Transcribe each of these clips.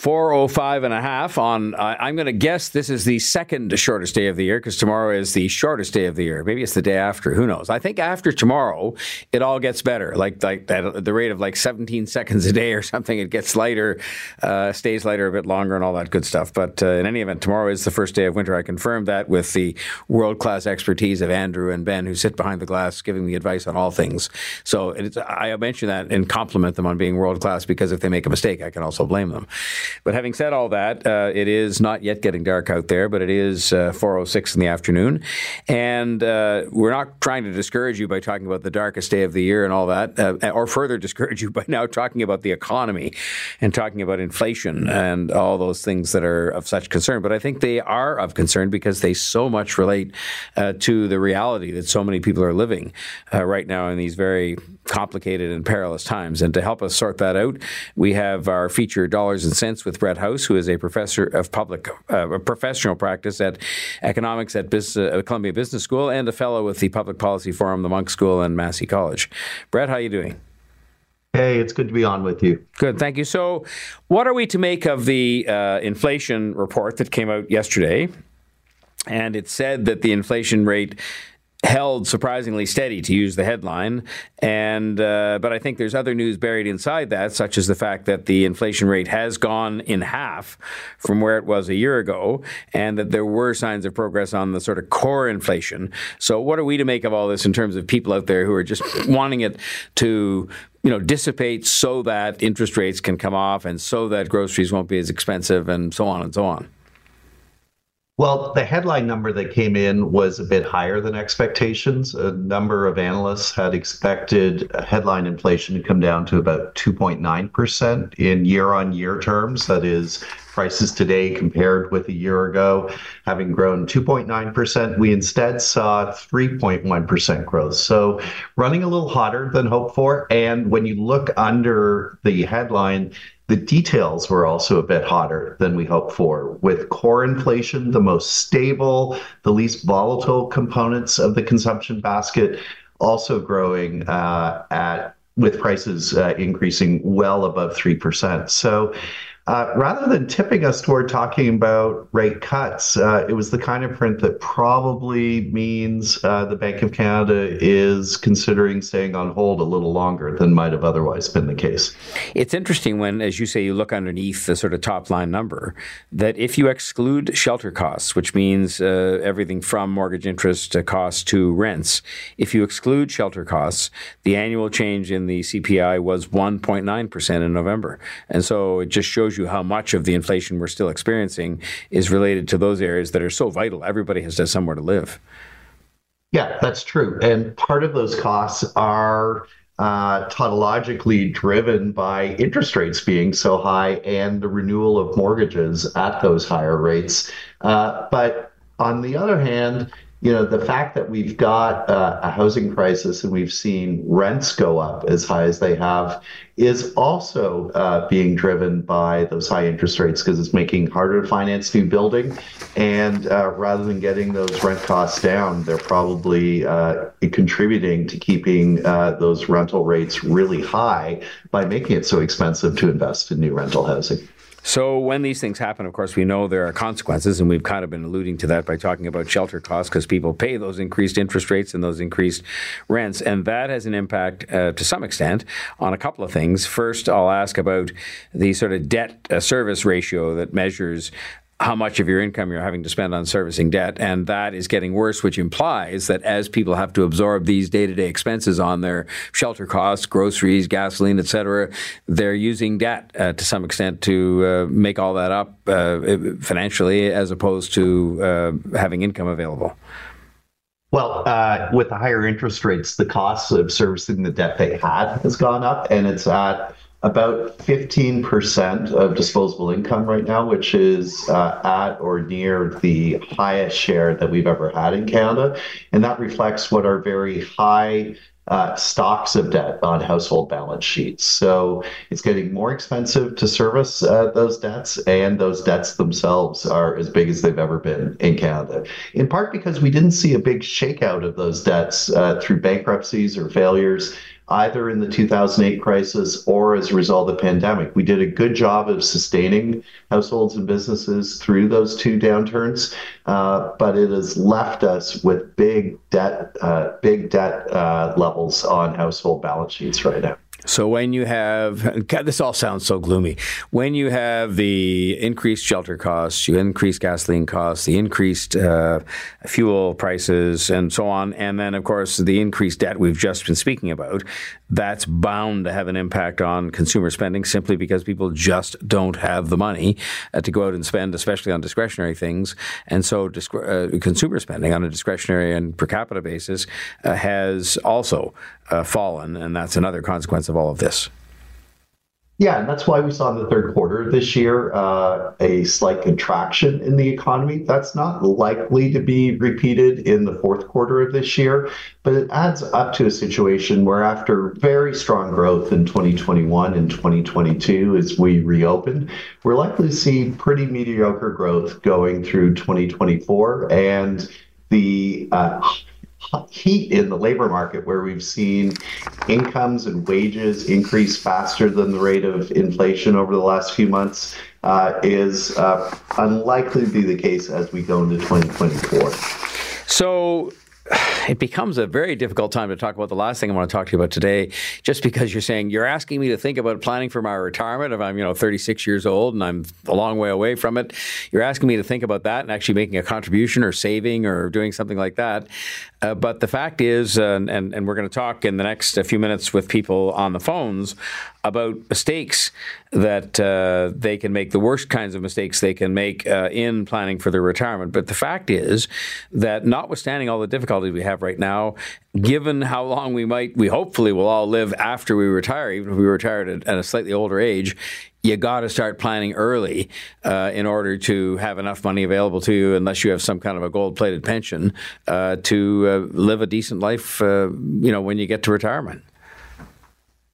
405 and a half on, uh, I'm going to guess this is the second shortest day of the year because tomorrow is the shortest day of the year. Maybe it's the day after. Who knows? I think after tomorrow, it all gets better. Like, like at the rate of like 17 seconds a day or something, it gets lighter, uh, stays lighter a bit longer and all that good stuff. But uh, in any event, tomorrow is the first day of winter. I confirmed that with the world class expertise of Andrew and Ben, who sit behind the glass giving me advice on all things. So I mention that and compliment them on being world class because if they make a mistake, I can also blame them. But having said all that, uh, it is not yet getting dark out there, but it is uh, 4:06 in the afternoon, and uh, we're not trying to discourage you by talking about the darkest day of the year and all that, uh, or further discourage you by now talking about the economy and talking about inflation and all those things that are of such concern. But I think they are of concern because they so much relate uh, to the reality that so many people are living uh, right now in these very complicated and perilous times. And to help us sort that out, we have our feature Dollars and Sense with Brett House, who is a professor of public uh, professional practice at economics at Business, uh, Columbia Business School and a fellow with the Public Policy Forum, the Munk School, and Massey College. Brett, how are you doing? Hey, it's good to be on with you. Good, thank you. So, what are we to make of the uh, inflation report that came out yesterday? And it said that the inflation rate held surprisingly steady, to use the headline. And uh, but I think there's other news buried inside that, such as the fact that the inflation rate has gone in half from where it was a year ago, and that there were signs of progress on the sort of core inflation. So, what are we to make of all this in terms of people out there who are just wanting it to you know, dissipate so that interest rates can come off and so that groceries won't be as expensive and so on and so on? Well, the headline number that came in was a bit higher than expectations. A number of analysts had expected headline inflation to come down to about 2.9% in year on year terms. That is, prices today compared with a year ago having grown 2.9%. We instead saw 3.1% growth. So running a little hotter than hoped for. And when you look under the headline, the details were also a bit hotter than we hoped for, with core inflation the most stable, the least volatile components of the consumption basket also growing uh, at with prices uh, increasing well above 3%. So uh, rather than tipping us toward talking about rate cuts, uh, it was the kind of print that probably means uh, the Bank of Canada is considering staying on hold a little longer than might have otherwise been the case. It's interesting when, as you say, you look underneath the sort of top line number, that if you exclude shelter costs, which means uh, everything from mortgage interest to costs to rents, if you exclude shelter costs, the annual change in the CPI was 1.9% in November. And so it just shows shows you how much of the inflation we're still experiencing is related to those areas that are so vital. Everybody has to somewhere to live. Yeah, that's true. And part of those costs are uh, tautologically driven by interest rates being so high and the renewal of mortgages at those higher rates. Uh, but on the other hand, you know, the fact that we've got uh, a housing crisis and we've seen rents go up as high as they have is also uh, being driven by those high interest rates because it's making harder to finance new building. And uh, rather than getting those rent costs down, they're probably uh, contributing to keeping uh, those rental rates really high by making it so expensive to invest in new rental housing. So when these things happen, of course, we know there are consequences, and we've kind of been alluding to that by talking about shelter costs because people pay those increased interest rates and those increased rents, and that has an impact uh, to some extent on a couple of things. First, I'll ask about the sort of debt uh, service ratio that measures how much of your income you're having to spend on servicing debt, and that is getting worse, which implies that as people have to absorb these day-to-day expenses on their shelter costs, groceries, gasoline, et cetera, they're using debt uh, to some extent to uh, make all that up uh, financially, as opposed to uh, having income available. Well, uh, with the higher interest rates, the cost of servicing the debt they had has gone up, and it's at about 15% of disposable income right now, which is uh, at or near the highest share that we've ever had in Canada. And that reflects what are very high uh, stocks of debt on household balance sheets. So it's getting more expensive to service uh, those debts, and those debts themselves are as big as they've ever been in Canada. In part because we didn't see a big shakeout of those debts uh, through bankruptcies or failures either in the 2008 crisis or as a result of the pandemic. We did a good job of sustaining households and businesses through those two downturns, uh, but it has left us with big debt, uh, big debt uh, levels on household balance sheets right now. So when you have God, this all sounds so gloomy. When you have the increased shelter costs, you increase gasoline costs, the increased uh, fuel prices, and so on, and then of course the increased debt we've just been speaking about, that's bound to have an impact on consumer spending simply because people just don't have the money uh, to go out and spend, especially on discretionary things, and so uh, consumer spending on a discretionary and per capita basis uh, has also uh, fallen, and that's another consequence of all of this. Yeah, and that's why we saw in the third quarter of this year uh, a slight contraction in the economy. That's not likely to be repeated in the fourth quarter of this year, but it adds up to a situation where, after very strong growth in 2021 and 2022, as we reopen, we're likely to see pretty mediocre growth going through 2024. And the uh, heat in the labor market where we've seen incomes and wages increase faster than the rate of inflation over the last few months uh, is uh, unlikely to be the case as we go into 2024. So it becomes a very difficult time to talk about the last thing I want to talk to you about today, just because you're saying you're asking me to think about planning for my retirement if I'm, you know, 36 years old and I'm a long way away from it. You're asking me to think about that and actually making a contribution or saving or doing something like that. Uh, but the fact is, uh, and, and we're going to talk in the next few minutes with people on the phones about mistakes that uh, they can make, the worst kinds of mistakes they can make uh, in planning for their retirement. But the fact is that, notwithstanding all the difficulties we have right now, given how long we might, we hopefully will all live after we retire, even if we retired at, at a slightly older age, you got to start planning early uh, in order to have enough money available to you, unless you have some kind of a gold-plated pension, uh, to uh, live a decent life. Uh, you know, when you get to retirement.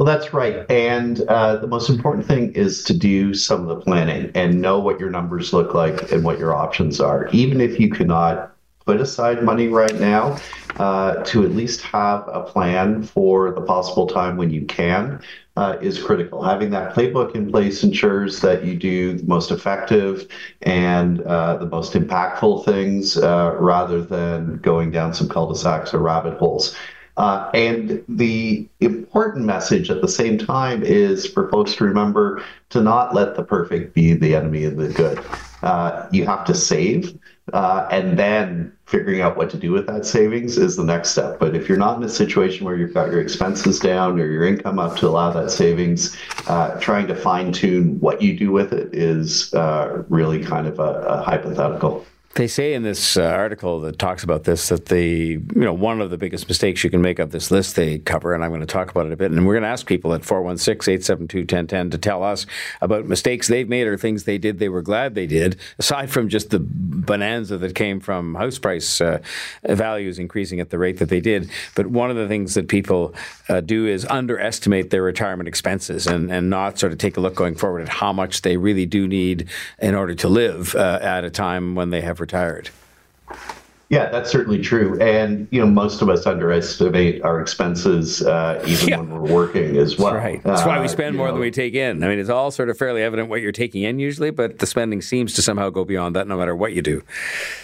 Well, that's right. And uh, the most important thing is to do some of the planning and know what your numbers look like and what your options are. Even if you cannot put aside money right now, uh, to at least have a plan for the possible time when you can uh, is critical. Having that playbook in place ensures that you do the most effective and uh, the most impactful things uh, rather than going down some cul-de-sacs or rabbit holes. Uh, and the important message at the same time is for folks to remember to not let the perfect be the enemy of the good. Uh, you have to save, uh, and then figuring out what to do with that savings is the next step. But if you're not in a situation where you've got your expenses down or your income up to allow that savings, uh, trying to fine tune what you do with it is uh, really kind of a, a hypothetical. They say in this uh, article that talks about this that the you know one of the biggest mistakes you can make of this list they cover, and I'm going to talk about it a bit, and we're going to ask people at 416-872-1010 to tell us about mistakes they've made or things they did they were glad they did, aside from just the bonanza that came from house price uh, values increasing at the rate that they did. But one of the things that people uh, do is underestimate their retirement expenses and, and not sort of take a look going forward at how much they really do need in order to live uh, at a time when they have retired. Yeah, that's certainly true. And, you know, most of us underestimate our expenses uh, even yeah. when we're working as well. That's right. That's uh, why we spend more know. than we take in. I mean, it's all sort of fairly evident what you're taking in usually, but the spending seems to somehow go beyond that no matter what you do.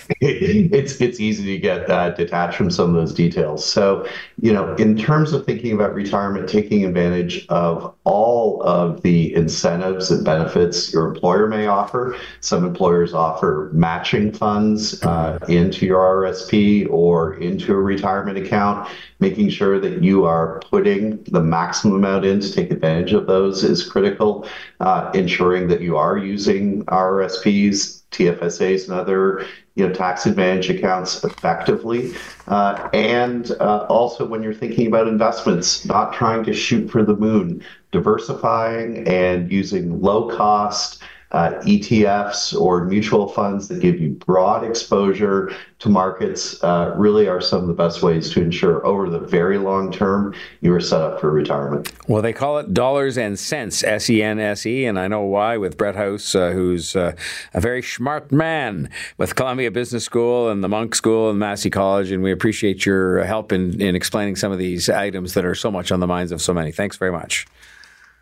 it's it's easy to get uh, detached from some of those details. So, you know, in terms of thinking about retirement, taking advantage of all of the incentives and benefits your employer may offer. Some employers offer matching funds uh, into your RSP or into a retirement account, making sure that you are putting the maximum amount in to take advantage of those is critical. Uh, ensuring that you are using RSPs, TFSAs, and other you know tax advantage accounts effectively, uh, and uh, also when you're thinking about investments, not trying to shoot for the moon, diversifying and using low cost uh, ETFs or mutual funds that give you broad exposure to markets uh, really are some of the best ways to ensure over the very long term you are set up for retirement. Well, they call it dollars and sense, S E N S E, and I know why with Brett House, uh, who's uh, a very smart man with Columbia Business School and the Munk School and Massey College, and we appreciate your help in, in explaining some of these items that are so much on the minds of so many. Thanks very much.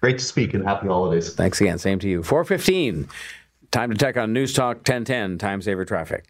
Great to speak and happy holidays. Thanks again. Same to you. 415. Time to check on News Talk 1010, Time Saver Traffic.